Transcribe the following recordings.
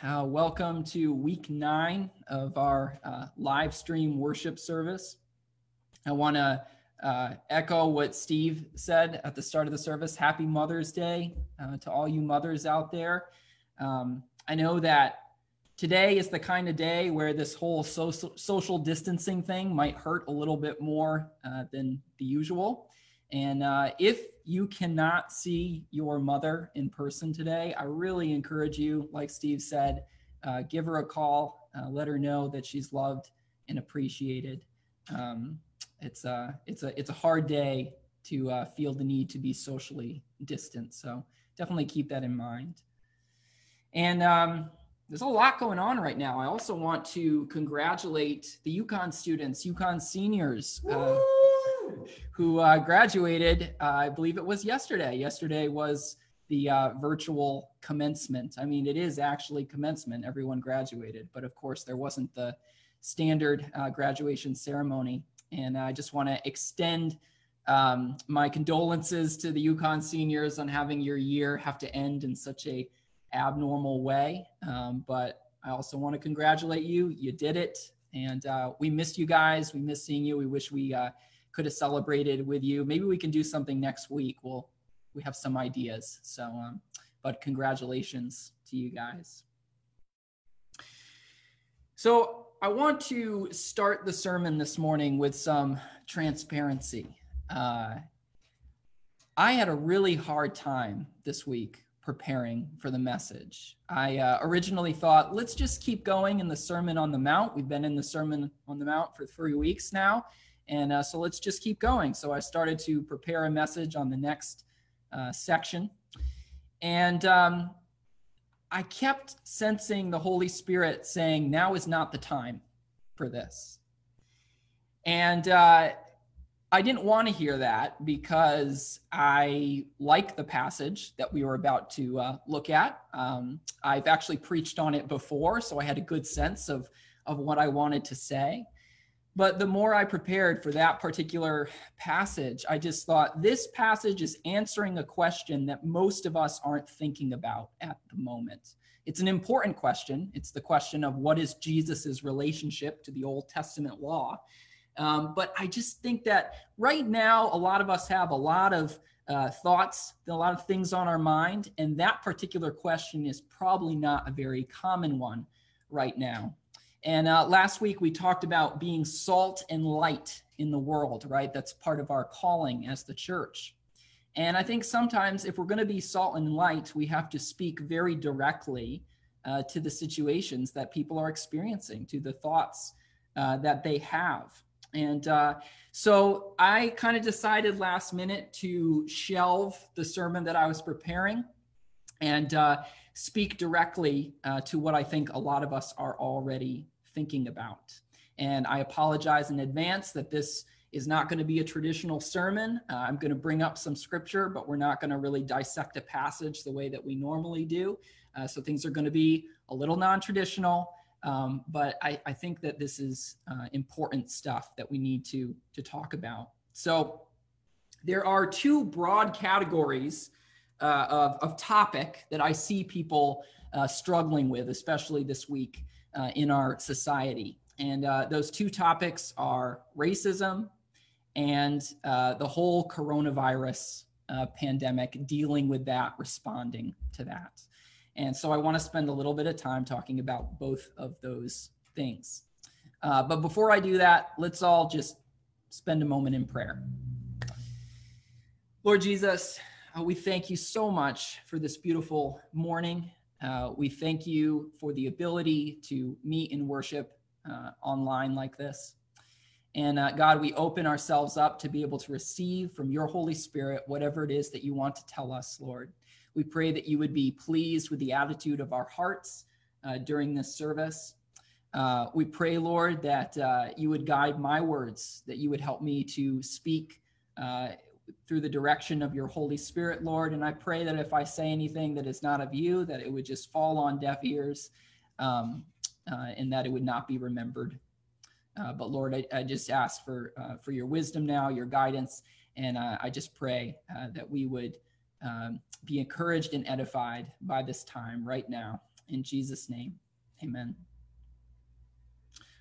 Uh, welcome to week nine of our uh, live stream worship service. I want to uh, echo what Steve said at the start of the service. Happy Mother's Day uh, to all you mothers out there. Um, I know that today is the kind of day where this whole social, distancing thing might hurt a little bit more uh, than the usual. And uh, if you cannot see your mother in person today, I really encourage you, like Steve said, uh, give her a call, uh, let her know that she's loved and appreciated. Um, it's a it's a it's a hard day to uh, feel the need to be socially distant, so definitely keep that in mind. And um, there's a lot going on right now. I also want to congratulate the UConn students, UConn seniors. Uh, who uh, graduated, uh, I believe it was yesterday. Yesterday was the uh, virtual commencement. I mean, it is actually commencement. Everyone graduated, but of course, there wasn't the standard uh, graduation ceremony. And I just want to extend um, my condolences to the UConn seniors on having your year have to end in such a abnormal way. Um, but I also want to congratulate you. You did it. And uh, we missed you guys. We miss seeing you. We wish we uh, could have celebrated with you. Maybe we can do something next week. We'll we have some ideas. So, um, but congratulations to you guys. So I want to start the sermon this morning with some transparency. Uh, I had a really hard time this week preparing for the message. I uh, originally thought, let's just keep going in the Sermon on the Mount. We've been in the Sermon on the Mount for three weeks now. And uh, so let's just keep going. So I started to prepare a message on the next uh, section. And um, I kept sensing the Holy Spirit saying, now is not the time for this. And uh, I didn't want to hear that because I like the passage that we were about to uh, look at. Um, I've actually preached on it before, so I had a good sense of, of what I wanted to say. But the more I prepared for that particular passage, I just thought this passage is answering a question that most of us aren't thinking about at the moment. It's an important question. It's the question of what is Jesus's relationship to the Old Testament law. Um, but I just think that right now, a lot of us have a lot of uh, thoughts, a lot of things on our mind, and that particular question is probably not a very common one right now. And uh, last week we talked about being salt and light in the world, right? That's part of our calling as the church. And I think sometimes if we're going to be salt and light, we have to speak very directly uh, to the situations that people are experiencing, to the thoughts uh, that they have. And uh, so I kind of decided last minute to shelve the sermon that I was preparing and uh, speak directly uh, to what I think a lot of us are already thinking about. And I apologize in advance that this is not going to be a traditional sermon. Uh, I'm going to bring up some scripture, but we're not going to really dissect a passage the way that we normally do. Uh, so things are going to be a little non traditional. Um, but I, I, think that this is uh, important stuff that we need to, to talk about. So there are two broad categories uh, of, of topic that I see people uh, struggling with, especially this week uh, in our society. And uh, those two topics are racism and uh, the whole coronavirus uh, pandemic, dealing with that, responding to that. And so I want to spend a little bit of time talking about both of those things. But before I do that, let's all just spend a moment in prayer. Lord Jesus, we thank you so much for this beautiful morning. Uh, we thank you for the ability to meet and worship uh, online like this. And uh, God, we open ourselves up to be able to receive from your Holy Spirit whatever it is that you want to tell us, Lord. We pray that you would be pleased with the attitude of our hearts uh, during this service. Uh, we pray, Lord, that you would guide my words, that you would help me to speak through the direction of your Holy Spirit, Lord. And I pray that if I say anything that is not of you, that it would just fall on deaf ears um, uh, and that it would not be remembered. Uh, but Lord, I, I, just ask for uh, for your wisdom now, your guidance, and I just pray uh, that we would um, be encouraged and edified by this time right now. in Jesus' name. Amen.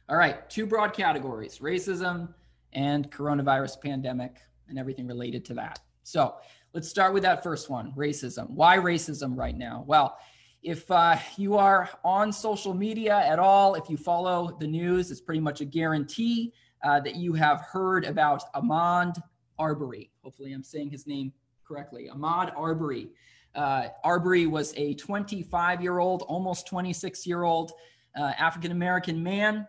All right, two broad categories racism and coronavirus pandemic and everything related to that. So let's start with that first one racism. Why racism right now? Well, if uh, you are on social media at all, if you follow the news, it's pretty much a guarantee uh, that you have heard about Ahmaud Arbery. Hopefully, I'm saying his name correctly. Ahmaud Arbery. Uh, Arbery was a 25 year old, almost 26 year old uh, African American man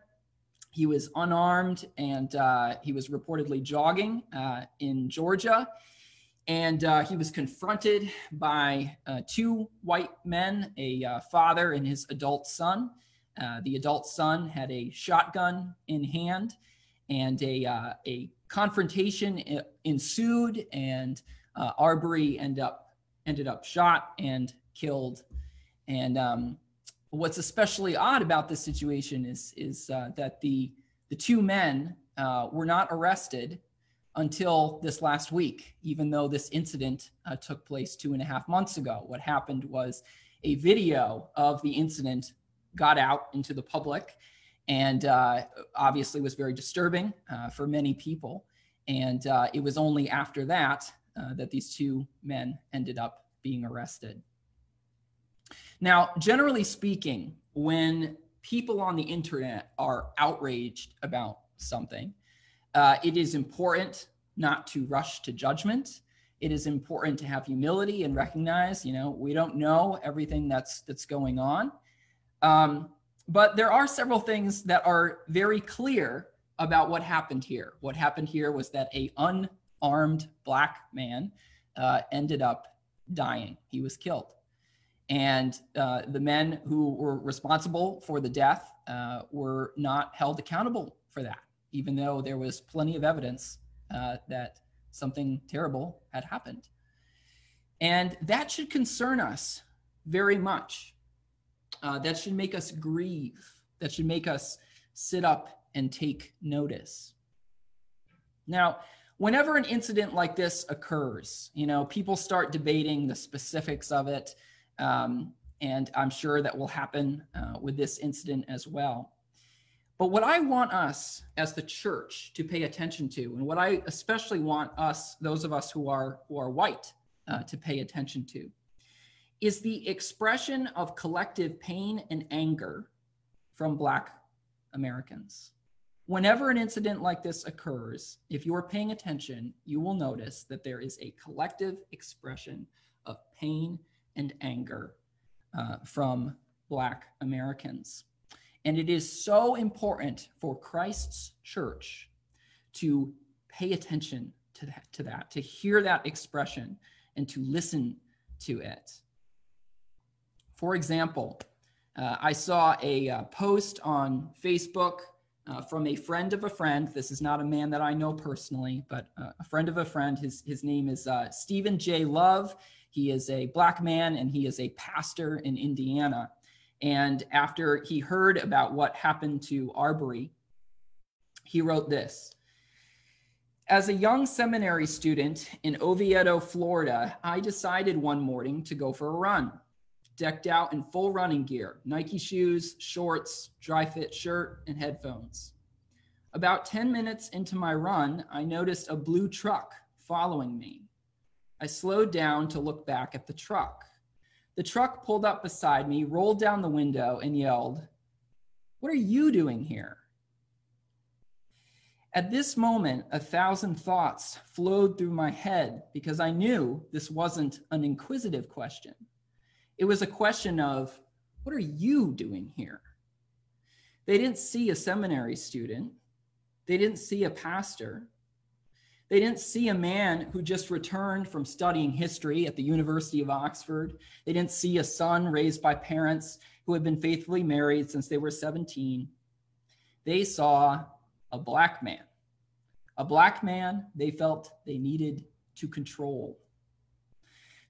he was unarmed and uh, he was reportedly jogging uh, in Georgia. And uh, he was confronted by uh, two white men, a uh, father and his adult son. Uh, the adult son had a shotgun in hand, and a, a confrontation ensued, and Arbery ended up, ended up shot and killed. And um, what's especially odd about this situation is is uh, that the the two men uh, were not arrested until this last week, even though this incident uh, took place two and a half months ago. What happened was a video of the incident got out into the public, and uh, obviously was very disturbing uh, for many people. And uh, it was only after that that these two men ended up being arrested. Now, generally speaking, when people on the internet are outraged about something, uh, it is important not to rush to judgment. It is important to have humility and recognize, you know, we don't know everything that's that's going on. Um, but there are several things that are very clear about what happened here. What happened here was that a unarmed black man uh, ended up dying. He was killed. And uh, the men who were responsible for the death uh, were not held accountable for that, even though there was plenty of evidence uh, that something terrible had happened. And that should concern us very much. Uh, that should make us grieve. That should make us sit up and take notice. Now, whenever an incident like this occurs, you know, people start debating the specifics of it. Um, and I'm sure that will happen uh, with this incident as well. But what I want us as the church to pay attention to, and what I especially want us, those of us who are who are white, uh, to pay attention to, is the expression of collective pain and anger from Black Americans. Whenever an incident like this occurs, if you are paying attention, you will notice that there is a collective expression of pain and anger uh, from Black Americans. And it is so important for Christ's church to pay attention to that, to that, to hear that expression and to listen to it. For example, uh, I saw a uh, post on Facebook uh, from a friend of a friend. This is not a man that I know personally, but uh, a friend of a friend. His, his name is uh, Stephen J. Love. He is a black man and he is a pastor in Indiana. And after he heard about what happened to Arbery, he wrote this. As a young seminary student in Oviedo, Florida, I decided one morning to go for a run. Decked out in full running gear, Nike shoes, shorts, dry fit shirt, and headphones. About 10 minutes into my run, I noticed a blue truck following me. I slowed down to look back at the truck. The truck pulled up beside me, rolled down the window, and yelled, What are you doing here? At this moment, a thousand thoughts flowed through my head because I knew this wasn't an inquisitive question. It was a question of, What are you doing here? They didn't see a seminary student, they didn't see a pastor, they didn't see a man who just returned from studying history at the University of Oxford. They didn't see a son raised by parents who had been faithfully married since they were 17. They saw a black man, a black man they felt they needed to control.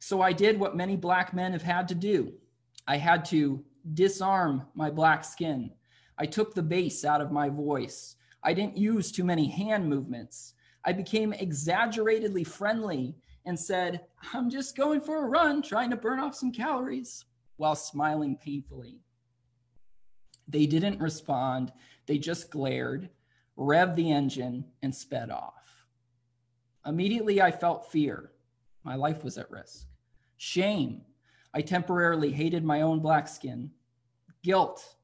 So I did what many black men have had to do I had to disarm my black skin. I took the bass out of my voice. I didn't use too many hand movements. I became exaggeratedly friendly and said, I'm just going for a run, trying to burn off some calories. while smiling painfully. They didn't respond, they just glared, revved the engine, and sped off. Immediately, I felt fear. My life was at risk. Shame. I temporarily hated my own black skin. Guilt.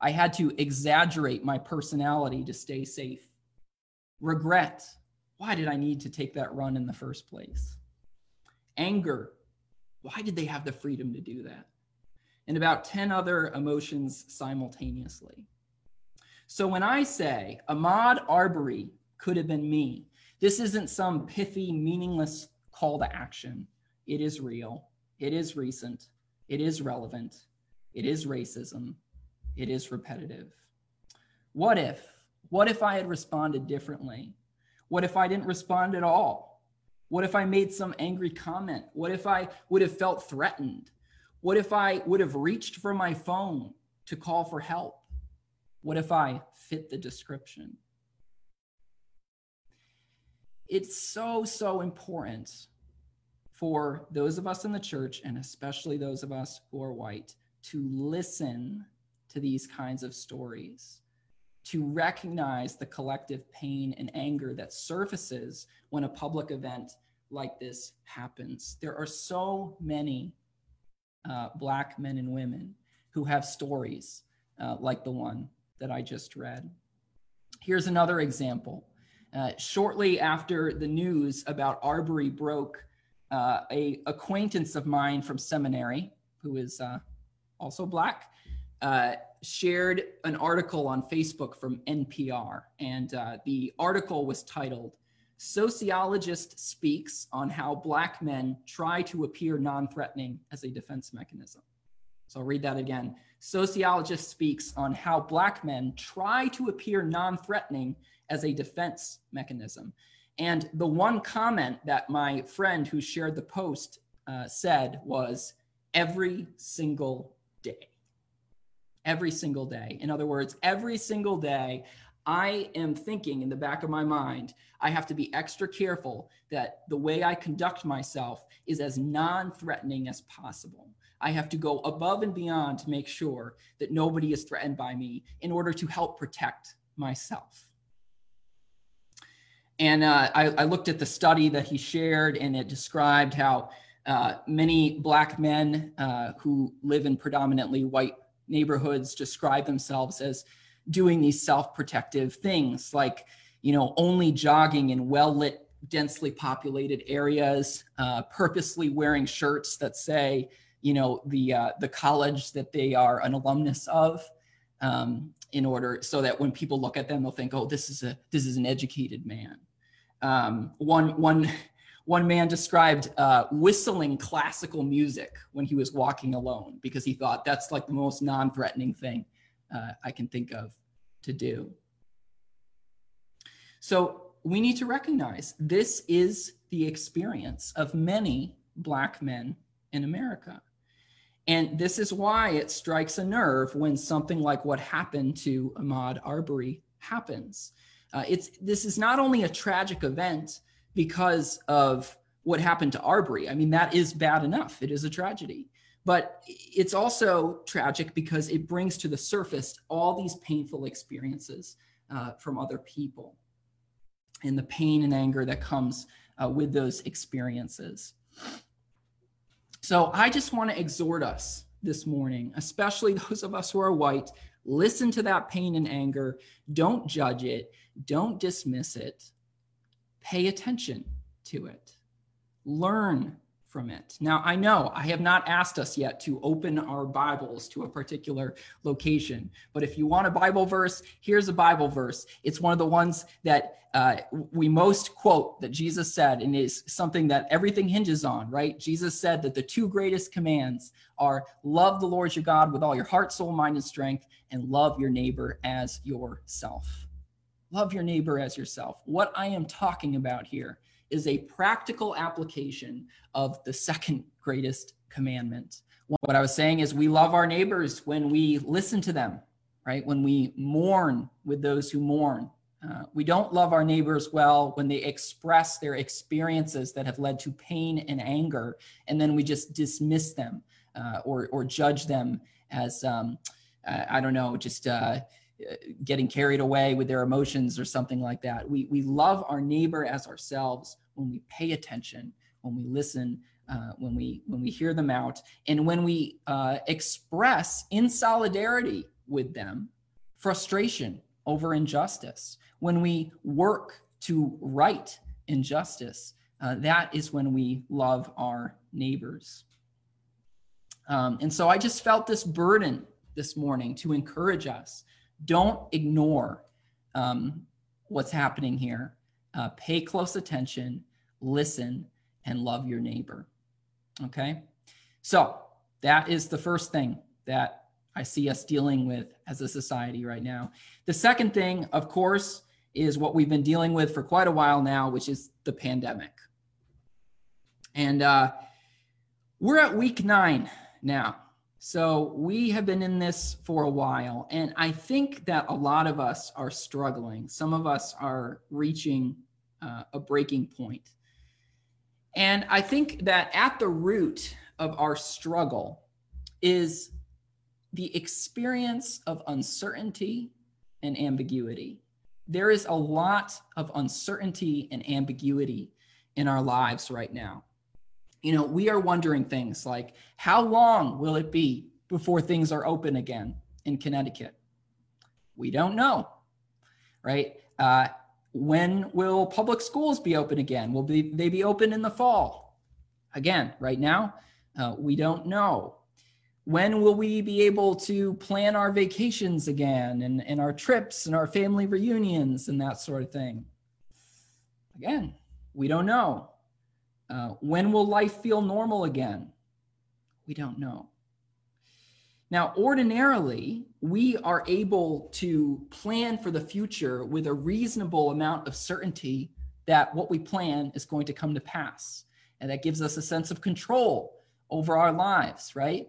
I had to exaggerate my personality to stay safe. Regret. Why did I need to take that run in the first place? Anger. Why did they have the freedom to do that? And about 10 other emotions simultaneously. So when I say Ahmaud Arbery could have been me, this isn't some pithy, meaningless call to action. It is real. It is recent. It is relevant. It is racism. It is repetitive. What if? What if I had responded differently? What if I didn't respond at all? What if I made some angry comment? What if I would have felt threatened? What if I would have reached for my phone to call for help? What if I fit the description? It's so, so important for those of us in the church, and especially those of us who are white, to listen to these kinds of stories to recognize the collective pain and anger that surfaces when a public event like this happens. There are so many uh, Black men and women who have stories uh, like the one that I just read. Here's another example. Uh, shortly after the news about Arbery broke, uh, a acquaintance of mine from seminary, who is uh, also Black, uh, shared an article on Facebook from NPR, and uh, the article was titled Sociologist Speaks on How Black Men Try to Appear Non Threatening as a Defense Mechanism. So I'll read that again. Sociologist speaks on how Black men try to appear non threatening as a defense mechanism. And the one comment that my friend who shared the post uh, said was every single day every single day. In other words, every single day, I am thinking in the back of my mind, I have to be extra careful that the way I conduct myself is as non threatening as possible. I have to go above and beyond to make sure that nobody is threatened by me in order to help protect myself. And uh, I, I, looked at the study that he shared, and it described how uh, many Black men uh, who live in predominantly white neighborhoods describe themselves as doing these self-protective things like you know only jogging in well-lit densely populated areas uh, purposely wearing shirts that say you know the uh, the college that they are an alumnus of um, in order so that when people look at them they'll think oh this is a this is an educated man. Um, one one one man described uh, whistling classical music when he was walking alone because he thought that's like the most non threatening thing uh, I can think of to do. So we need to recognize this is the experience of many Black men in America. And this is why it strikes a nerve when something like what happened to Ahmaud Arbery happens. Uh, it's this is not only a tragic event because of what happened to Arbery. I mean, that is bad enough. It is a tragedy. But it's also tragic because it brings to the surface all these painful experiences uh, from other people and the pain and anger that comes uh, with those experiences. So I just want to exhort us this morning, especially those of us who are white, listen to that pain and anger. Don't judge it, don't dismiss it, pay attention to it, learn from it. Now, I know I have not asked us yet to open our Bibles to a particular location, but if you want a Bible verse, here's a Bible verse. It's one of the ones that uh, we most quote that Jesus said, and is something that everything hinges on, right? Jesus said that the two greatest commands are love the Lord your God with all your heart, soul, mind, and strength, and love your neighbor as yourself. Love your neighbor as yourself. What I am talking about here is a practical application of the second greatest commandment. What I was saying is we love our neighbors when we listen to them, right? When we mourn with those who mourn. Uh, we don't love our neighbors well when they express their experiences that have led to pain and anger, and then we just dismiss them uh, or, or judge them as, um, I don't know, just uh, getting carried away with their emotions or something like that. We, we love our neighbor as ourselves when we pay attention, when we listen, uh, when we when we hear them out, and when we uh, express in solidarity with them frustration over injustice. When we work to right injustice, uh, that is when we love our neighbors. Um, and so I just felt this burden this morning to encourage us. Don't ignore um, what's happening here. Uh, pay close attention, listen, and love your neighbor. Okay? So that is the first thing that I see us dealing with as a society right now. The second thing, of course, is what we've been dealing with for quite a while now, which is the pandemic. And uh, we're at week nine now. So we have been in this for a while. And I think that a lot of us are struggling. Some of us are reaching uh, a breaking point. And I think that at the root of our struggle is the experience of uncertainty and ambiguity. There is a lot of uncertainty and ambiguity in our lives right now. You know, we are wondering things like how long will it be before things are open again in Connecticut? We don't know, right? Uh, when will public schools be open again? Will be, they be open in the fall? Again, right now, uh, we don't know when will we be able to plan our vacations again and, and our trips and our family reunions and that sort of thing? Again, we don't know. Uh, when will life feel normal again? We don't know. Now, ordinarily, we are able to plan for the future with a reasonable amount of certainty that what we plan is going to come to pass. And that gives us a sense of control over our lives, right?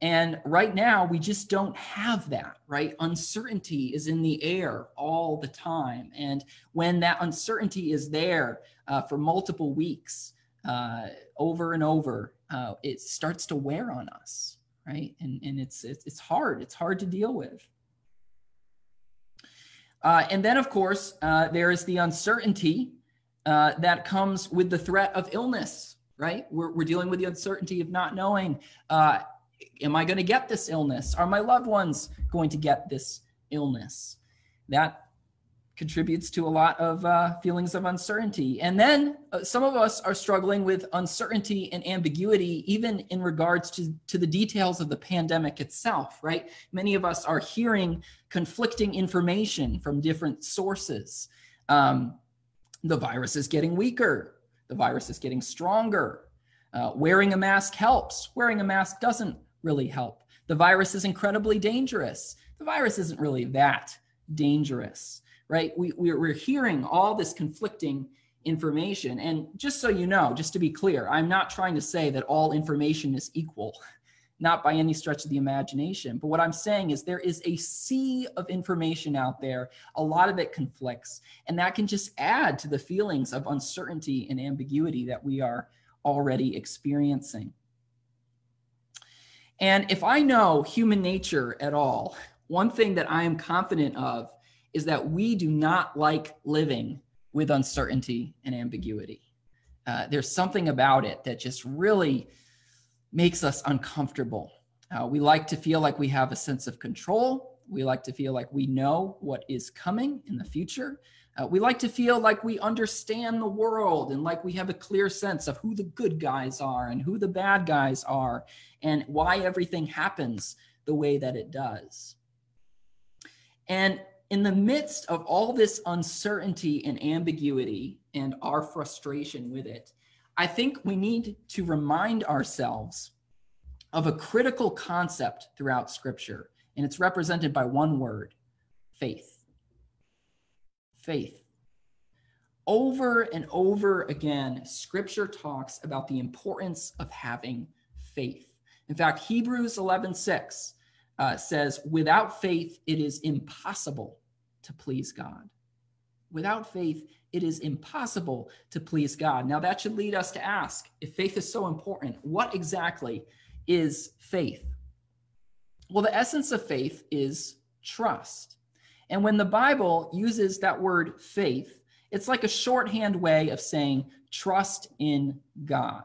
And right now, we just don't have that, right? Uncertainty is in the air all the time. And when that uncertainty is there uh, for multiple weeks, uh, over and over, uh, it starts to wear on us, right? And, and it's, it's, it's hard. It's hard to deal with. Uh, and then, of course, uh, there is the uncertainty uh, that comes with the threat of illness, right? We're, we're dealing with the uncertainty of not knowing am I going to get this illness? Are my loved ones going to get this illness? That contributes to a lot of uh, feelings of uncertainty. And then uh, some of us are struggling with uncertainty and ambiguity, even in regards to, to the details of the pandemic itself, right? Many of us are hearing conflicting information from different sources. Um, the virus is getting weaker, the virus is getting stronger. Uh, wearing a mask helps, wearing a mask doesn't really help. The virus is incredibly dangerous. The virus isn't really that dangerous, right? We, we're hearing all this conflicting information. And just so you know, just to be clear, I'm not trying to say that all information is equal, not by any stretch of the imagination. But what I'm saying is there is a sea of information out there. A lot of it conflicts, and that can just add to the feelings of uncertainty and ambiguity that we are already experiencing. And if I know human nature at all, one thing that I am confident of is that we do not like living with uncertainty and ambiguity. Uh, there's something about it that just really makes us uncomfortable. Uh, we like to feel like we have a sense of control. We like to feel like we know what is coming in the future. Uh, we like to feel like we understand the world and like we have a clear sense of who the good guys are and who the bad guys are and why everything happens the way that it does. And in the midst of all this uncertainty and ambiguity and our frustration with it, I think we need to remind ourselves of a critical concept throughout Scripture, and it's represented by one word faith faith. Over and over again, scripture talks about the importance of having faith. In fact, Hebrews 11 6 uh, says, Without faith, it is impossible to please God. Without faith, it is impossible to please God. Now, that should lead us to ask if faith is so important, what exactly is faith? Well, the essence of faith is trust. And when the Bible uses that word faith, it's like a shorthand way of saying trust in God.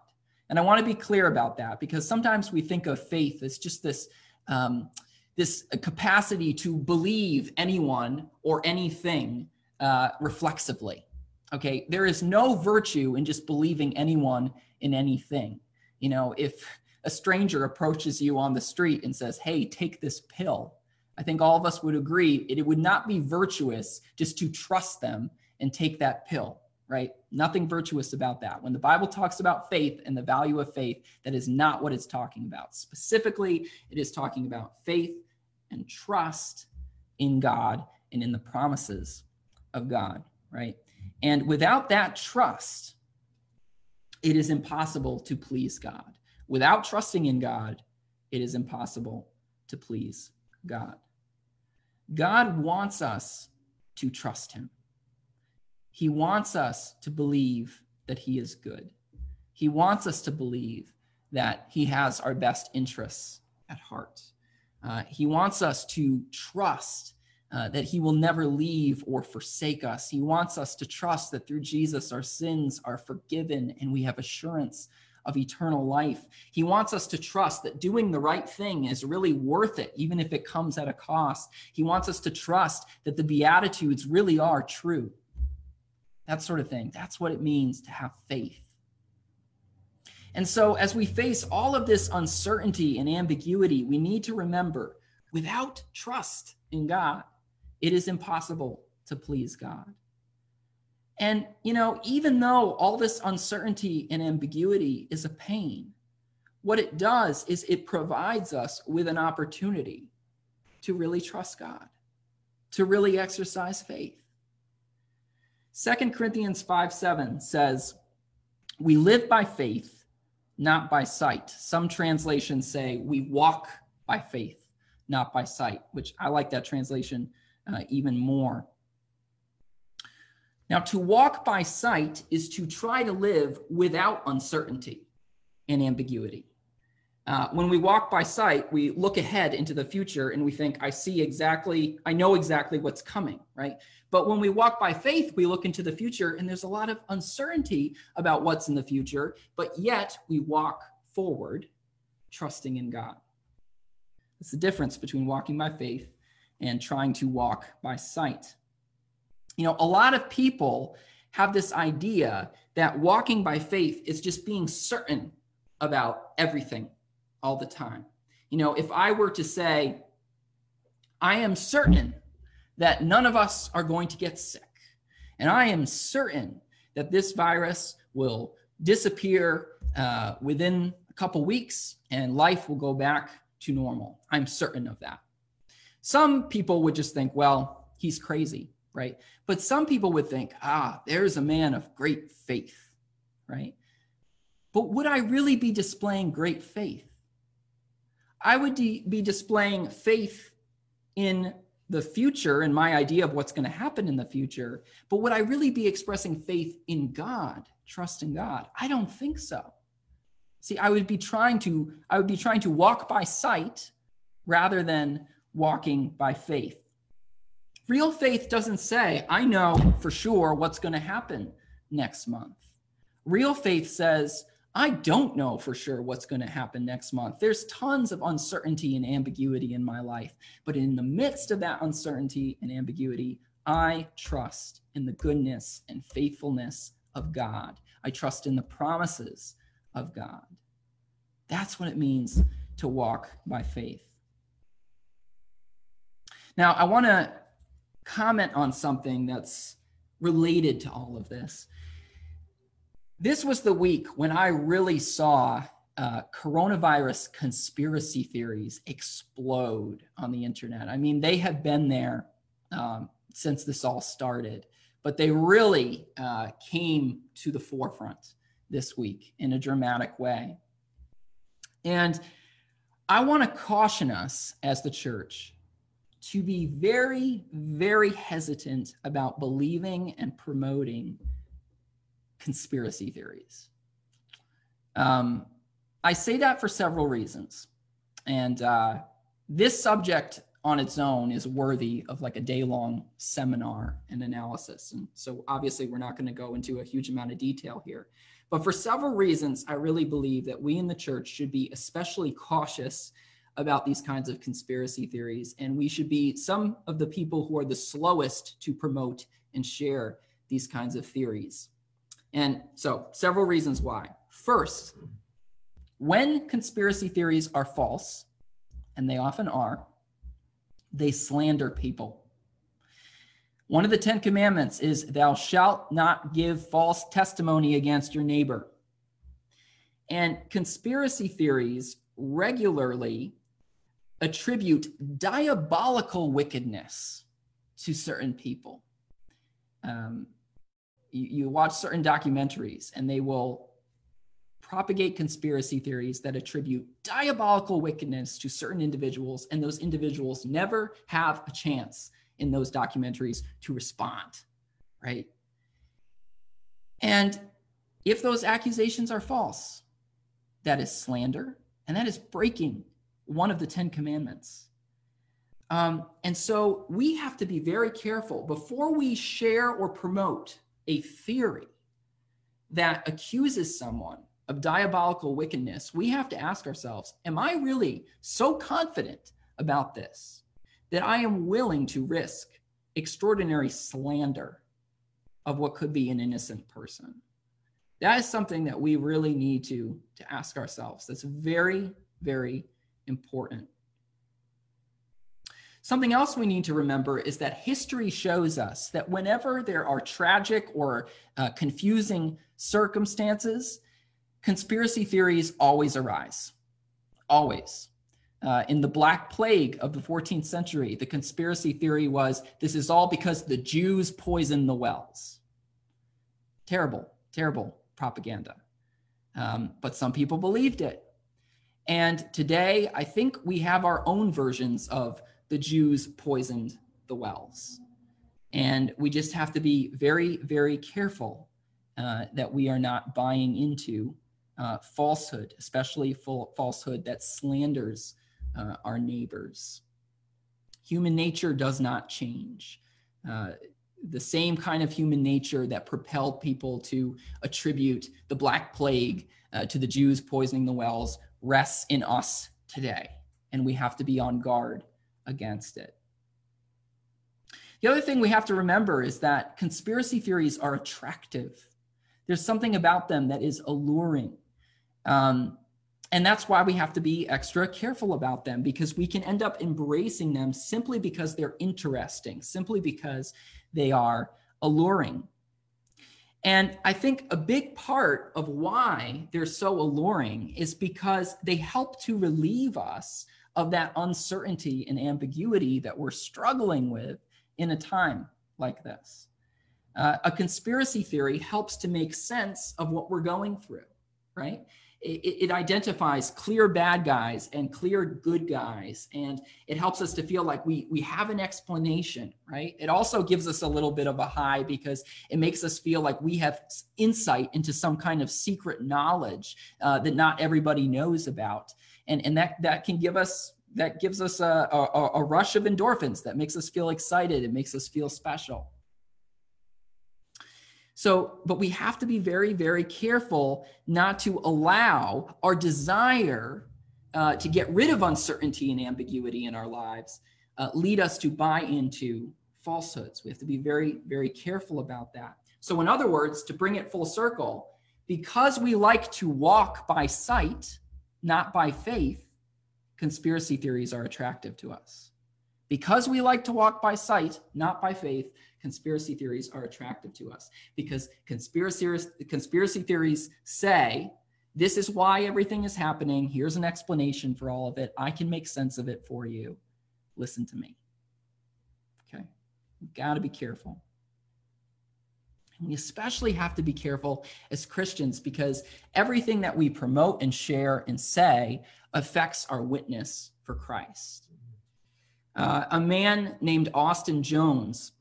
And I want to be clear about that because sometimes we think of faith as just this um, this capacity to believe anyone or anything uh, reflexively. Okay, there is no virtue in just believing anyone in anything. You know, if a stranger approaches you on the street and says, Hey, take this pill, I think all of us would agree it, it would not be virtuous just to trust them and take that pill, right? Nothing virtuous about that. When the Bible talks about faith and the value of faith, that is not what it's talking about. Specifically, it is talking about faith and trust in God and in the promises of God, right? And without that trust, it is impossible to please God. Without trusting in God, it is impossible to please God. God wants us to trust Him. He wants us to believe that He is good. He wants us to believe that He has our best interests at heart. Uh, he wants us to trust uh, that he will never leave or forsake us. He wants us to trust that through Jesus our sins are forgiven and we have assurance of eternal life. He wants us to trust that doing the right thing is really worth it, even if it comes at a cost. He wants us to trust that the Beatitudes really are true. That sort of thing. That's what it means to have faith. And so, as we face all of this uncertainty and ambiguity, we need to remember without trust in God, it is impossible to please God. And, you know, even though all this uncertainty and ambiguity is a pain, what it does is it provides us with an opportunity to really trust God, to really exercise faith. Second Corinthians 5 7 says, We live by faith, not by sight. Some translations say, We walk by faith, not by sight, which I like that translation uh, even more. Now, to walk by sight is to try to live without uncertainty and ambiguity. Uh, when we walk by sight, we look ahead into the future and we think, I see exactly, I know exactly what's coming, right? But when we walk by faith, we look into the future and there's a lot of uncertainty about what's in the future, but yet we walk forward trusting in God. It's the difference between walking by faith and trying to walk by sight. You know, a lot of people have this idea that walking by faith is just being certain about everything all the time. You know, if I were to say, I am certain that none of us are going to get sick, and I am certain that this virus will disappear uh, within a couple weeks and life will go back to normal. I'm certain of that. Some people would just think, well, he's crazy, right? But some people would think, ah, there's a man of great faith, right? But would I really be displaying great faith? I would de- be displaying faith in the future and my idea of what's going to happen in the future. But would I really be expressing faith in God, trust in God? I don't think so. See, I would be trying to I would be trying to walk by sight rather than walking by faith. Real faith doesn't say, I know for sure what's going to happen next month. Real faith says, I don't know for sure what's going to happen next month. There's tons of uncertainty and ambiguity in my life. But in the midst of that uncertainty and ambiguity, I trust in the goodness and faithfulness of God. I trust in the promises of God. That's what it means to walk by faith. Now, I want to comment on something that's related to all of this. This was the week when I really saw uh, coronavirus conspiracy theories explode on the internet. I mean, they have been there um, since this all started, but they really uh, came to the forefront this week in a dramatic way. And I want to caution us as the church to be very, very hesitant about believing and promoting conspiracy theories. Um, I say that for several reasons. And uh, this subject on its own is worthy of like a day long seminar and analysis. And so obviously, we're not going to go into a huge amount of detail here. But for several reasons, I really believe that we in the church should be especially cautious about these kinds of conspiracy theories. And we should be some of the people who are the slowest to promote and share these kinds of theories. And so, several reasons why. First, when conspiracy theories are false, and they often are, they slander people. One of the Ten Commandments is, Thou shalt not give false testimony against your neighbor. And conspiracy theories regularly attribute diabolical wickedness to certain people. Um, you, you watch certain documentaries and they will propagate conspiracy theories that attribute diabolical wickedness to certain individuals, and those individuals never have a chance in those documentaries to respond, right? And if those accusations are false, that is slander and that is breaking one of the Ten Commandments. Um, and so we have to be very careful before we share or promote a theory that accuses someone of diabolical wickedness, we have to ask ourselves Am I really so confident about this that I am willing to risk extraordinary slander of what could be an innocent person? That is something that we really need to, to ask ourselves. That's very, very important. Something else we need to remember is that history shows us that whenever there are tragic or uh, confusing circumstances, conspiracy theories always arise. Always. Uh, in the Black Plague of the 14th century, the conspiracy theory was this is all because the Jews poisoned the wells. Terrible, terrible propaganda. Um, but some people believed it. And today, I think we have our own versions of the Jews poisoned the wells. And we just have to be very, very careful uh, that we are not buying into uh, falsehood, especially falsehood that slanders uh, our neighbors. Human nature does not change. Uh, the same kind of human nature that propelled people to attribute the Black Plague uh, to the Jews poisoning the wells rests in us today, and we have to be on guard against it. The other thing we have to remember is that conspiracy theories are attractive. There's something about them that is alluring. Um, and that's why we have to be extra careful about them because we can end up embracing them simply because they're interesting, simply because they are alluring. And I think a big part of why they're so alluring is because they help to relieve us of that uncertainty and ambiguity that we're struggling with in a time like this. Uh, a conspiracy theory helps to make sense of what we're going through, right? it, it, identifies clear bad guys and clear good guys and it helps us to feel like we we have an explanation right it also gives us a little bit of a high because it makes us feel like we have insight into some kind of secret knowledge uh, that not everybody knows about and and that that can give us that gives us a, a, a rush of endorphins that makes us feel excited it makes us feel special so, but we have to be very, very careful not to allow our desire uh, to get rid of uncertainty and ambiguity in our lives uh, lead us to buy into falsehoods. We have to be very, very careful about that. So, in other words, to bring it full circle, because we like to walk by sight, not by faith, conspiracy theories are attractive to us. Because we like to walk by sight, not by faith, conspiracy theories are attractive to us because conspiracy, conspiracy theories say this is why everything is happening. Here's an explanation for all of it. I can make sense of it for you. Listen to me. Okay. You've got to be careful. We especially have to be careful as Christians because everything that we promote and share and say affects our witness for Christ. Uh, a man named Austin Jones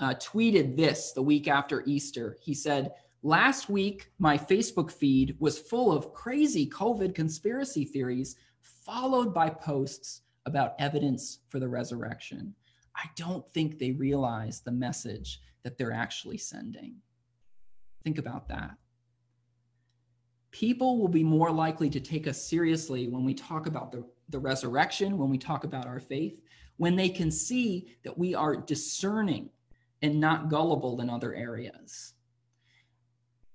uh, tweeted this the week after Easter. He said, Last week, my Facebook feed was full of crazy COVID conspiracy theories, followed by posts about evidence for the resurrection. I don't think they realize the message that they're actually sending. Think about that. People will be more likely to take us seriously when we talk about the, the resurrection, when we talk about our faith, when they can see that we are discerning and not gullible in other areas.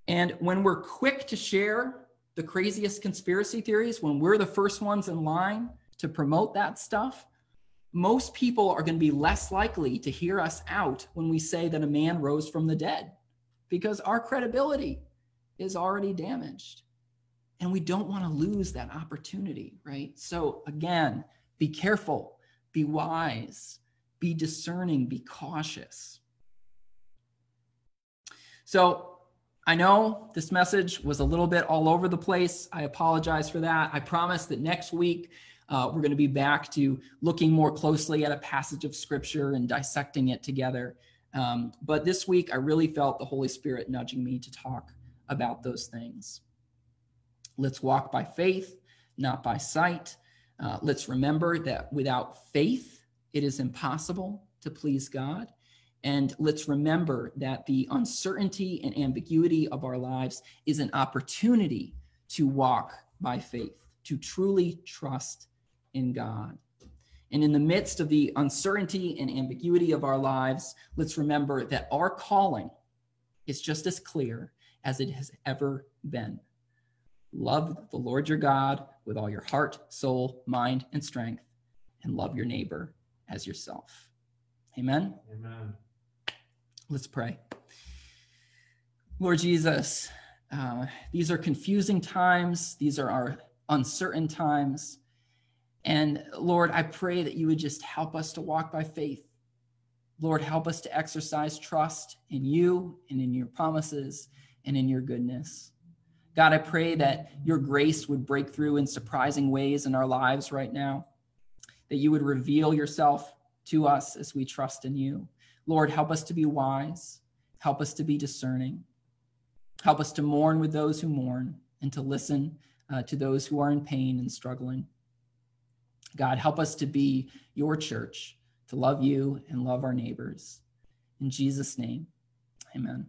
And when we're quick to share the craziest conspiracy theories, when we're the first ones in line to promote that stuff, most people are going to be less likely to hear us out when we say that a man rose from the dead because our credibility is already damaged. And we don't want to lose that opportunity, right? So, again, be careful, be wise, be discerning, be cautious. So, I know this message was a little bit all over the place. I apologize for that. I promise that next week uh, we're going to be back to looking more closely at a passage of scripture and dissecting it together. Um, but this week, I really felt the Holy Spirit nudging me to talk about those things. Let's walk by faith, not by sight. Uh, let's remember that without faith, it is impossible to please God. And let's remember that the uncertainty and ambiguity of our lives is an opportunity to walk by faith, to truly trust in God. And in the midst of the uncertainty and ambiguity of our lives, let's remember that our calling is just as clear as it has ever been. Love the Lord your God with all your heart, soul, mind, and strength, and love your neighbor as yourself. Amen. Amen. Let's pray. Lord Jesus, uh, these are confusing times. These are our uncertain times. And Lord, I pray that you would just help us to walk by faith. Lord, help us to exercise trust in you and in your promises and in your goodness. God, I pray that your grace would break through in surprising ways in our lives right now, that you would reveal yourself to us as we trust in you. Lord, help us to be wise, help us to be discerning, help us to mourn with those who mourn and to listen uh, to those who are in pain and struggling. God, help us to be your church, to love you and love our neighbors. In Jesus' name, amen.